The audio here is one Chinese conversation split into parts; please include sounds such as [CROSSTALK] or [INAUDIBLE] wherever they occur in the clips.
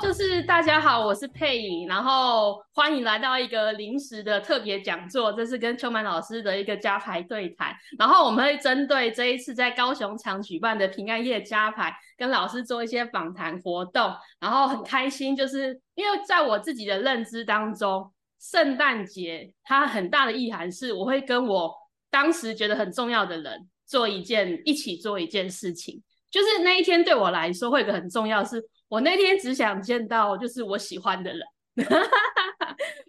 就是大家好，我是佩颖，然后欢迎来到一个临时的特别讲座，这是跟秋满老师的一个加牌对谈，然后我们会针对这一次在高雄场举办的平安夜加牌，跟老师做一些访谈活动，然后很开心，就是因为在我自己的认知当中，圣诞节它很大的意涵是，我会跟我当时觉得很重要的人做一件，一起做一件事情，就是那一天对我来说会有个很重要是。我那天只想见到就是我喜欢的人，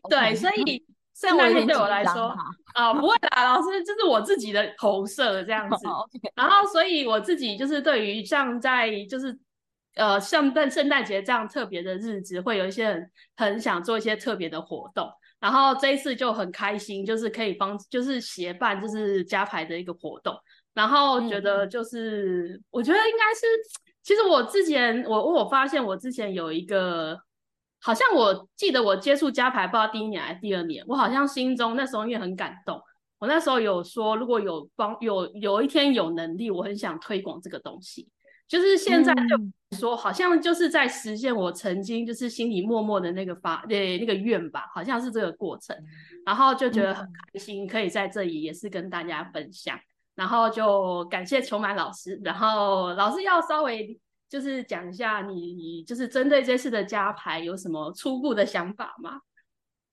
对所以圣诞节对我来说啊、呃，不会啦，老师，这是我自己的投射这样子。[LAUGHS] 然后，所以我自己就是对于像在就是呃像在圣诞节这样特别的日子，会有一些人很想做一些特别的活动。然后这一次就很开心，就是可以帮就是协办就是加牌的一个活动。然后觉得就是、嗯、我觉得应该是。其实我之前，我我发现我之前有一个，好像我记得我接触家排，不知道第一年还是第二年，我好像心中那时候因为很感动，我那时候有说，如果有帮有有一天有能力，我很想推广这个东西。就是现在就说，好像就是在实现我曾经就是心里默默的那个发对那个愿吧，好像是这个过程，然后就觉得很开心，可以在这里也是跟大家分享。然后就感谢秋满老师，然后老师要稍微就是讲一下你，你就是针对这次的加牌有什么初步的想法吗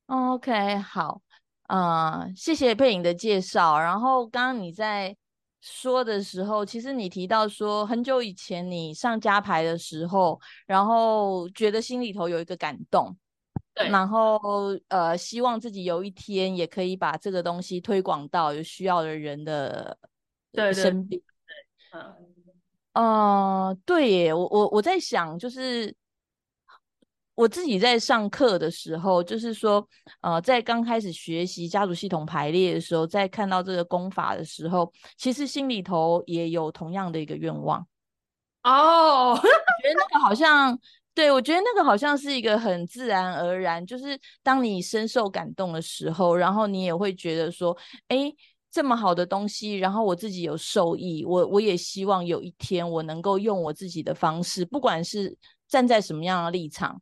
？OK，好，呃，谢谢佩影的介绍。然后刚刚你在说的时候，其实你提到说很久以前你上加牌的时候，然后觉得心里头有一个感动，对，然后呃，希望自己有一天也可以把这个东西推广到有需要的人的。对，生病，嗯，呃，对耶，我我我在想，就是我自己在上课的时候，就是说，呃，在刚开始学习家族系统排列的时候，在看到这个功法的时候，其实心里头也有同样的一个愿望。哦，我觉得那个好像，对，我觉得那个好像是一个很自然而然，就是当你深受感动的时候，然后你也会觉得说，哎。这么好的东西，然后我自己有受益，我我也希望有一天我能够用我自己的方式，不管是站在什么样的立场，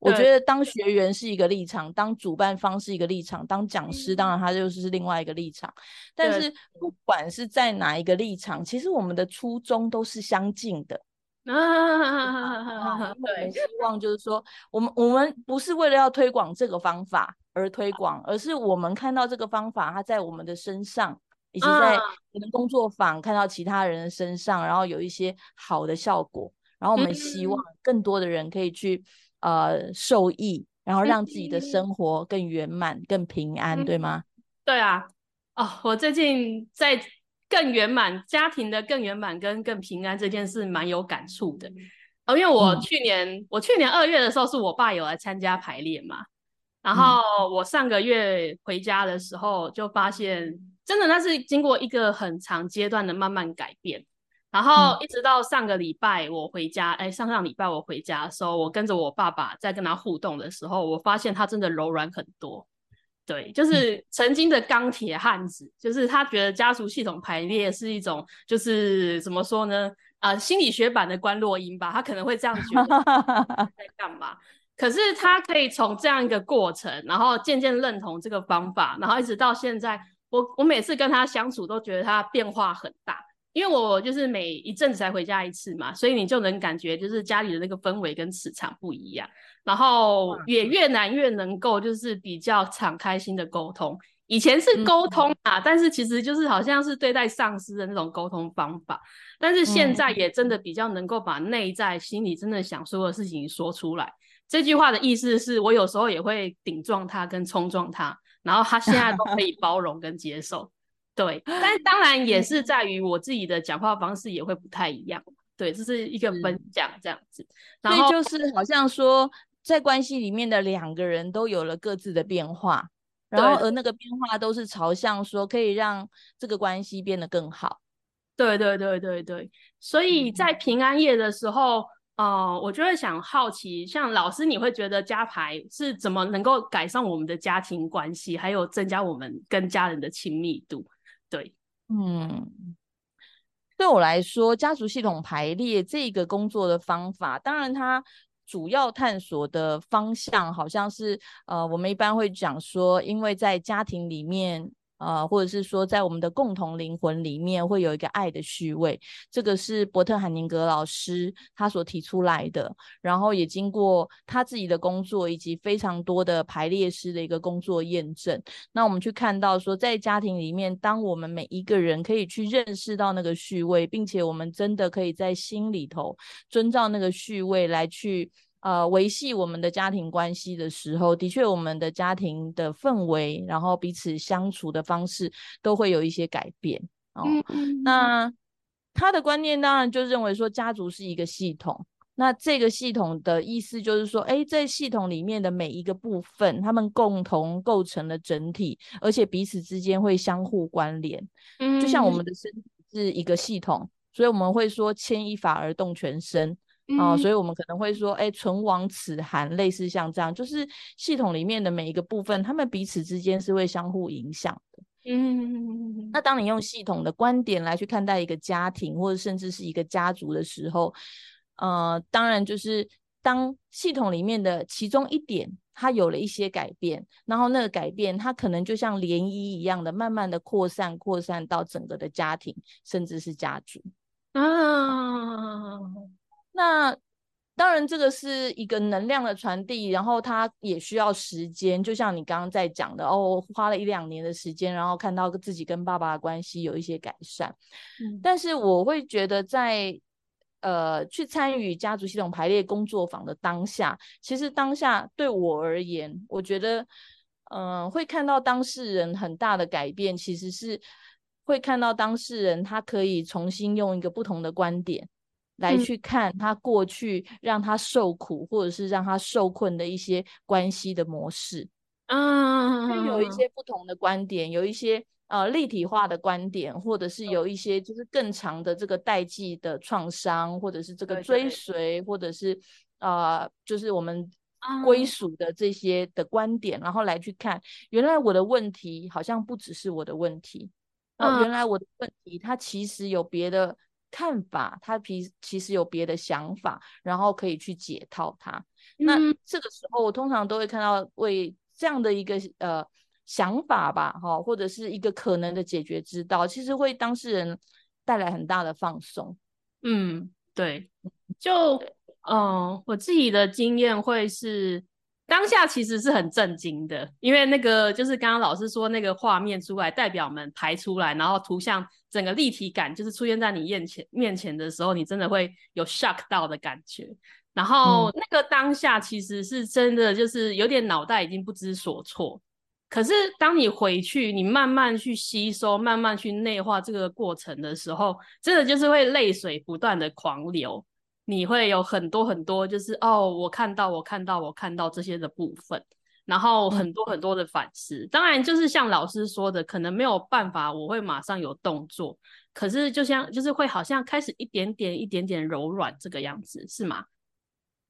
我觉得当学员是一个立场，当主办方是一个立场，当讲师当然他就是另外一个立场。但是不管是在哪一个立场，其实我们的初衷都是相近的。[LAUGHS] 啊，对，希望就是说，我们我们不是为了要推广这个方法。而推广，而是我们看到这个方法，它在我们的身上，以及在我们工作坊看到其他人的身上，然后有一些好的效果，然后我们希望更多的人可以去呃受益，然后让自己的生活更圆满、更平安，对吗？对啊，哦，我最近在更圆满家庭的更圆满跟更平安这件事蛮有感触的哦，因为。我去年、嗯、我去年二月的时候，是我爸有来参加排练嘛。然后我上个月回家的时候，就发现真的那是经过一个很长阶段的慢慢改变。然后一直到上个礼拜我回家，哎，上上礼拜我回家的时候，我跟着我爸爸在跟他互动的时候，我发现他真的柔软很多。对，就是曾经的钢铁汉子，就是他觉得家族系统排列是一种，就是怎么说呢？啊、呃，心理学版的观落阴吧，他可能会这样觉得在干嘛？可是他可以从这样一个过程，然后渐渐认同这个方法，然后一直到现在，我我每次跟他相处都觉得他变化很大，因为我就是每一阵子才回家一次嘛，所以你就能感觉就是家里的那个氛围跟磁场不一样，然后也越来越能够就是比较敞开心的沟通。以前是沟通啊，但是其实就是好像是对待上司的那种沟通方法，但是现在也真的比较能够把内在心里真的想说的事情说出来。这句话的意思是我有时候也会顶撞他跟冲撞他，然后他现在都可以包容跟接受，对。但是当然也是在于我自己的讲话方式也会不太一样，对，这是一个分享这样子。然后就是好像说在关系里面的两个人都有了各自的变化，然后而那个变化都是朝向说可以让这个关系变得更好。对对对对对，所以在平安夜的时候。哦、我就会想好奇，像老师，你会觉得加排是怎么能够改善我们的家庭关系，还有增加我们跟家人的亲密度？对，嗯，对我来说，家族系统排列这个工作的方法，当然它主要探索的方向好像是，呃，我们一般会讲说，因为在家庭里面。呃，或者是说，在我们的共同灵魂里面会有一个爱的序位，这个是伯特·海宁格老师他所提出来的，然后也经过他自己的工作以及非常多的排列师的一个工作验证。那我们去看到说，在家庭里面，当我们每一个人可以去认识到那个序位，并且我们真的可以在心里头遵照那个序位来去。呃，维系我们的家庭关系的时候，的确，我们的家庭的氛围，然后彼此相处的方式，都会有一些改变哦。嗯、那他的观念当然就认为说，家族是一个系统。那这个系统的意思就是说，哎，在系统里面的每一个部分，他们共同构成了整体，而且彼此之间会相互关联。嗯，就像我们的身体是一个系统，所以我们会说牵一发而动全身。啊、呃，所以我们可能会说，哎，唇亡齿寒，类似像这样，就是系统里面的每一个部分，他们彼此之间是会相互影响的。嗯，那当你用系统的观点来去看待一个家庭，或者甚至是一个家族的时候，呃，当然就是当系统里面的其中一点它有了一些改变，然后那个改变它可能就像涟漪一样的，慢慢的扩散，扩散到整个的家庭，甚至是家族。啊。那当然，这个是一个能量的传递，然后它也需要时间。就像你刚刚在讲的，哦，花了一两年的时间，然后看到自己跟爸爸的关系有一些改善。嗯，但是我会觉得在，在呃去参与家族系统排列工作坊的当下，其实当下对我而言，我觉得，嗯、呃，会看到当事人很大的改变，其实是会看到当事人他可以重新用一个不同的观点。来去看他过去让他受苦，或者是让他受困的一些关系的模式，嗯，他有一些不同的观点，有一些呃立体化的观点，或者是有一些就是更长的这个代际的创伤，或者是这个追随，或者是呃就是我们归属的这些的观点，然后来去看，原来我的问题好像不只是我的问题，啊，原来我的问题它其实有别的。看法，他其其实有别的想法，然后可以去解套他。嗯、那这个时候，我通常都会看到为这样的一个呃想法吧，哈，或者是一个可能的解决之道，其实会当事人带来很大的放松。嗯，对，就嗯、呃，我自己的经验会是。当下其实是很震惊的，因为那个就是刚刚老师说那个画面出来，代表们排出来，然后图像整个立体感就是出现在你眼前面前的时候，你真的会有 shock 到的感觉。然后那个当下其实是真的就是有点脑袋已经不知所措。可是当你回去，你慢慢去吸收，慢慢去内化这个过程的时候，真的就是会泪水不断的狂流。你会有很多很多，就是哦，我看到，我看到，我看到这些的部分，然后很多很多的反思。嗯、当然，就是像老师说的，可能没有办法，我会马上有动作。可是，就像就是会好像开始一点点、一点点柔软这个样子，是吗？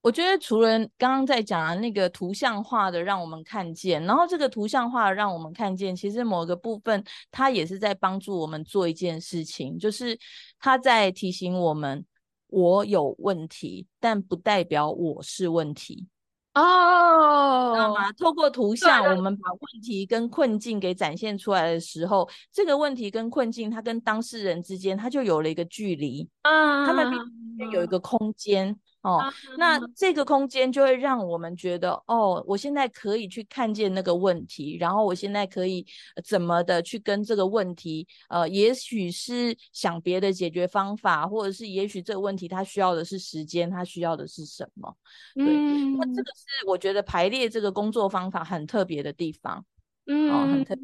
我觉得除了刚刚在讲的那个图像化的让我们看见，然后这个图像化的让我们看见，其实某个部分它也是在帮助我们做一件事情，就是它在提醒我们。我有问题，但不代表我是问题哦，知道吗？透过图像，我们把问题跟困境给展现出来的时候，这个问题跟困境，它跟当事人之间，它就有了一个距离，啊，他们之间有一个空间。哦，那这个空间就会让我们觉得，哦，我现在可以去看见那个问题，然后我现在可以怎么的去跟这个问题，呃，也许是想别的解决方法，或者是也许这个问题它需要的是时间，它需要的是什么？对，嗯，那这个是我觉得排列这个工作方法很特别的地方，嗯，哦，很特别。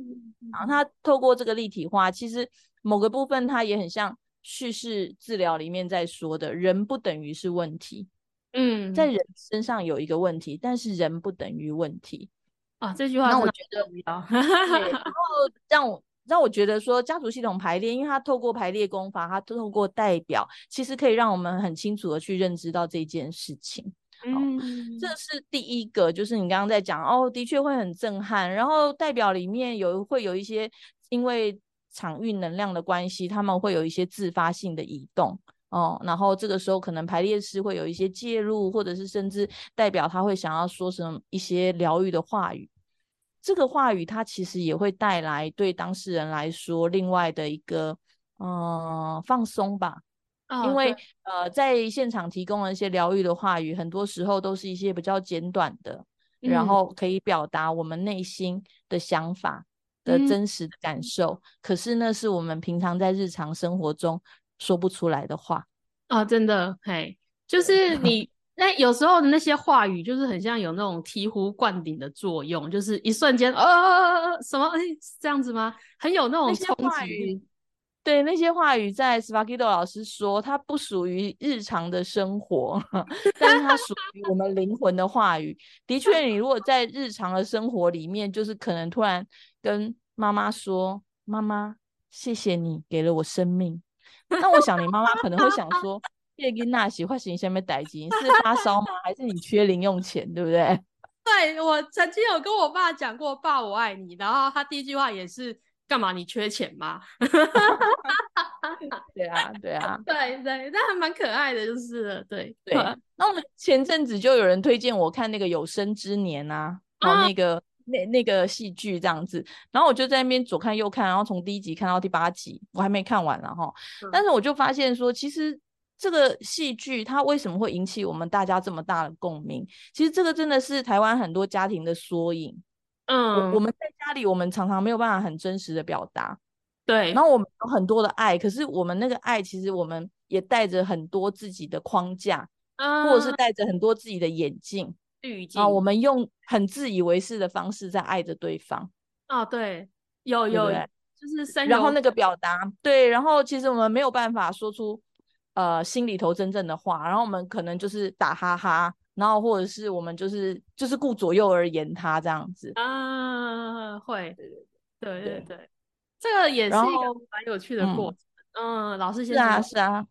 然后它透过这个立体化，其实某个部分它也很像。叙事治疗里面在说的人不等于是问题，嗯，在人身上有一个问题，但是人不等于问题啊。这句话让我觉得，[LAUGHS] 然后让我让我觉得说家族系统排列，因为它透过排列功法，它透过代表，其实可以让我们很清楚的去认知到这件事情。嗯，哦，这是第一个，就是你刚刚在讲哦，的确会很震撼。然后代表里面有会有一些因为。场域能量的关系，他们会有一些自发性的移动哦，然后这个时候可能排列师会有一些介入，或者是甚至代表他会想要说什么一些疗愈的话语。这个话语它其实也会带来对当事人来说另外的一个嗯、呃、放松吧。哦、因为呃在现场提供了一些疗愈的话语，很多时候都是一些比较简短的，嗯、然后可以表达我们内心的想法的真实的感受。嗯、可是那是我们平常在日常生活中。说不出来的话啊，真的，嘿，就是 [LAUGHS] 你那有时候的那些话语，就是很像有那种醍醐灌顶的作用，就是一瞬间，呃，什么，这样子吗？很有那种冲击力。对，那些话语在 Sparkido 老师说，它不属于日常的生活，[LAUGHS] 但是它属于我们灵魂的话语。的确，你如果在日常的生活里面，就是可能突然跟妈妈说：“妈妈，谢谢你给了我生命。”那我想，你妈妈可能会想说：“叶金娜喜欢型下面逮金是发烧吗？还是你缺零用钱？对不对？” [LAUGHS] 对，我曾经有跟我爸讲过“爸，我爱你”，然后他第一句话也是“干嘛？你缺钱吗？” [LAUGHS] 对啊，对啊，对 [LAUGHS] 对，那还蛮可爱的，就是对对。[LAUGHS] 那我们前阵子就有人推荐我看那个《有生之年》啊，然后那个。啊那那个戏剧这样子，然后我就在那边左看右看，然后从第一集看到第八集，我还没看完然后。嗯、但是我就发现说，其实这个戏剧它为什么会引起我们大家这么大的共鸣？其实这个真的是台湾很多家庭的缩影。嗯我，我们在家里，我们常常没有办法很真实的表达。对。然后我们有很多的爱，可是我们那个爱，其实我们也带着很多自己的框架，嗯、或者是带着很多自己的眼镜。啊，我们用很自以为是的方式在爱着对方。哦，对，有有，对对就是深。然后那个表达，对，然后其实我们没有办法说出呃心里头真正的话，然后我们可能就是打哈哈，然后或者是我们就是就是顾左右而言他这样子。啊，会，对对对，对这个也是一个蛮有趣的过程。嗯，嗯，老师先是啊是啊，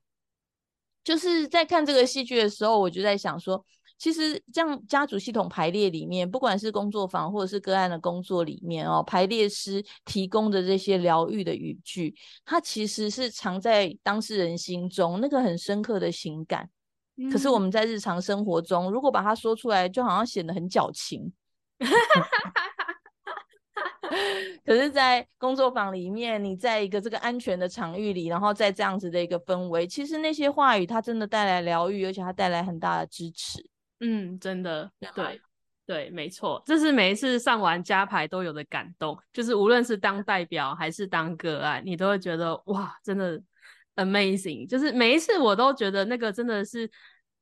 就是在看这个戏剧的时候，我就在想说。其实，这样家族系统排列里面，不管是工作坊或者是个案的工作里面哦，排列师提供的这些疗愈的语句，它其实是藏在当事人心中那个很深刻的情感。嗯、可是我们在日常生活中，如果把它说出来，就好像显得很矫情。[LAUGHS] 可是，在工作坊里面，你在一个这个安全的场域里，然后在这样子的一个氛围，其实那些话语它真的带来疗愈，而且它带来很大的支持。嗯，真的，对，对，没错，这是每一次上完加牌都有的感动，就是无论是当代表还是当个案，你都会觉得哇，真的 amazing，就是每一次我都觉得那个真的是，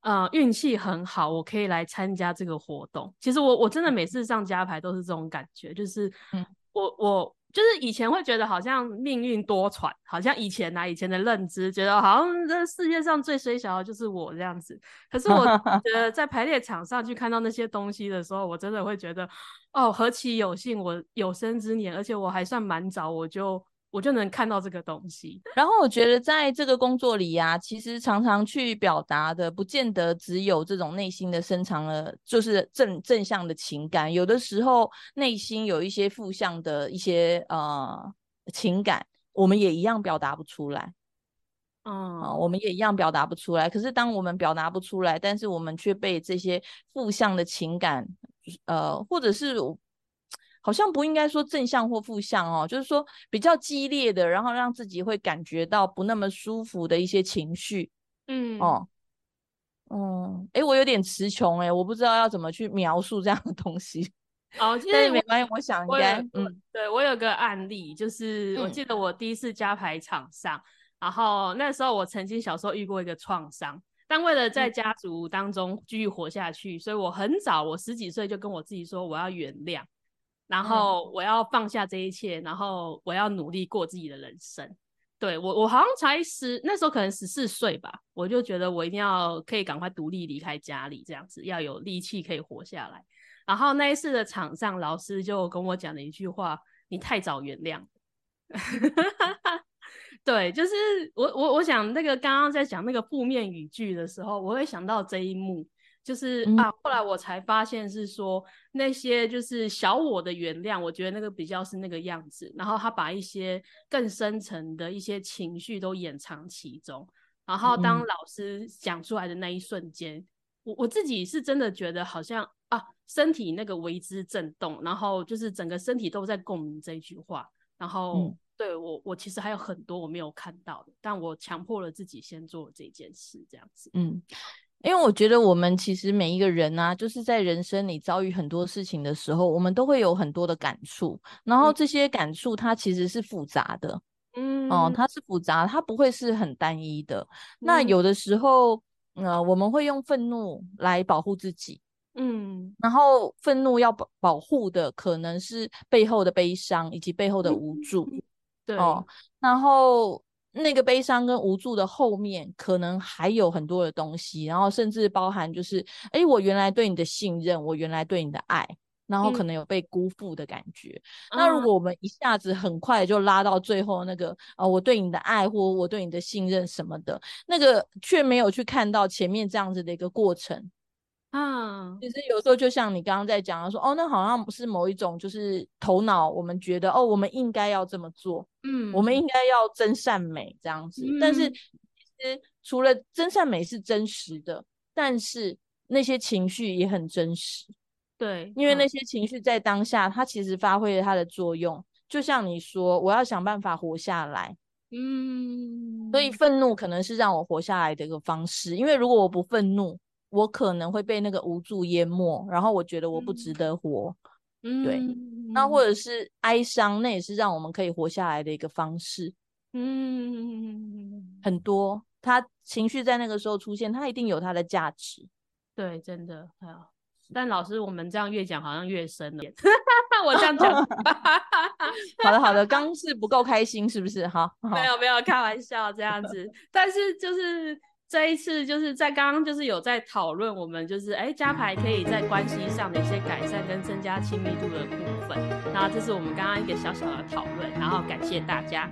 呃，运气很好，我可以来参加这个活动。其实我我真的每次上加牌都是这种感觉，就是我我。就是以前会觉得好像命运多舛，好像以前啊，以前的认知觉得好像这世界上最衰小的就是我这样子。可是我 [LAUGHS] 觉得在排列场上去看到那些东西的时候，我真的会觉得，哦，何其有幸，我有生之年，而且我还算蛮早，我就。我就能看到这个东西，然后我觉得在这个工作里呀、啊，其实常常去表达的，不见得只有这种内心的深藏了，就是正正向的情感，有的时候内心有一些负向的一些呃情感，我们也一样表达不出来。嗯、呃，我们也一样表达不出来。可是当我们表达不出来，但是我们却被这些负向的情感，呃，或者是。好像不应该说正向或负向哦，就是说比较激烈的，然后让自己会感觉到不那么舒服的一些情绪，嗯哦，嗯，哎，我有点词穷哎，我不知道要怎么去描述这样的东西。哦，其实没关系，我想应该，嗯，对，我有个案例，就是我记得我第一次加排场上，嗯、然后那时候我曾经小时候遇过一个创伤，但为了在家族当中继续活下去，嗯、所以我很早，我十几岁就跟我自己说我要原谅。然后我要放下这一切，然后我要努力过自己的人生。对，我，我好像才十，那时候可能十四岁吧，我就觉得我一定要可以赶快独立离开家里，这样子要有力气可以活下来。然后那一次的场上，老师就跟我讲了一句话：“你太早原谅。[LAUGHS] ”对，就是我我我想那个刚刚在讲那个负面语句的时候，我会想到这一幕。就是啊，后来我才发现是说那些就是小我的原谅，我觉得那个比较是那个样子，然后他把一些更深层的一些情绪都掩藏其中。然后当老师讲出来的那一瞬间，嗯、我我自己是真的觉得好像啊，身体那个为之震动，然后就是整个身体都在共鸣这一句话。然后、嗯、对我我其实还有很多我没有看到的，但我强迫了自己先做这件事，这样子。嗯。因为我觉得我们其实每一个人啊，就是在人生里遭遇很多事情的时候，我们都会有很多的感触。然后这些感触它其实是复杂的，嗯，哦，它是复杂，它不会是很单一的。那有的时候，呃，我们会用愤怒来保护自己，嗯，然后愤怒要保保护的可能是背后的悲伤以及背后的无助，对，哦，然后。那个悲伤跟无助的后面，可能还有很多的东西，然后甚至包含就是，哎，我原来对你的信任，我原来对你的爱，然后可能有被辜负的感觉。嗯、那如果我们一下子很快就拉到最后那个，啊、呃，我对你的爱或我对你的信任什么的，那个却没有去看到前面这样子的一个过程。啊，其实有时候就像你刚刚在讲的说，哦，那好像不是某一种，就是头脑，我们觉得哦，我们应该要这么做，嗯，我们应该要真善美这样子。嗯、但是其实除了真善美是真实的，但是那些情绪也很真实，对，因为那些情绪在当下，它其实发挥了它的作用。就像你说，我要想办法活下来，嗯，所以愤怒可能是让我活下来的一个方式，因为如果我不愤怒。我可能会被那个无助淹没，然后我觉得我不值得活，嗯、对，那或者是哀伤，那也是让我们可以活下来的一个方式，嗯，很多，他情绪在那个时候出现，他一定有他的价值，对，真的，但老师，我们这样越讲好像越深了，[LAUGHS] 我这样讲，[LAUGHS] 好的好的，刚是不够开心是不是？好，[LAUGHS] 没有没有，开玩笑这样子，但是就是。这一次就是在刚刚就是有在讨论我们就是哎加牌可以在关系上的一些改善跟增加亲密度的部分，那这是我们刚刚一个小小的讨论，然后感谢大家。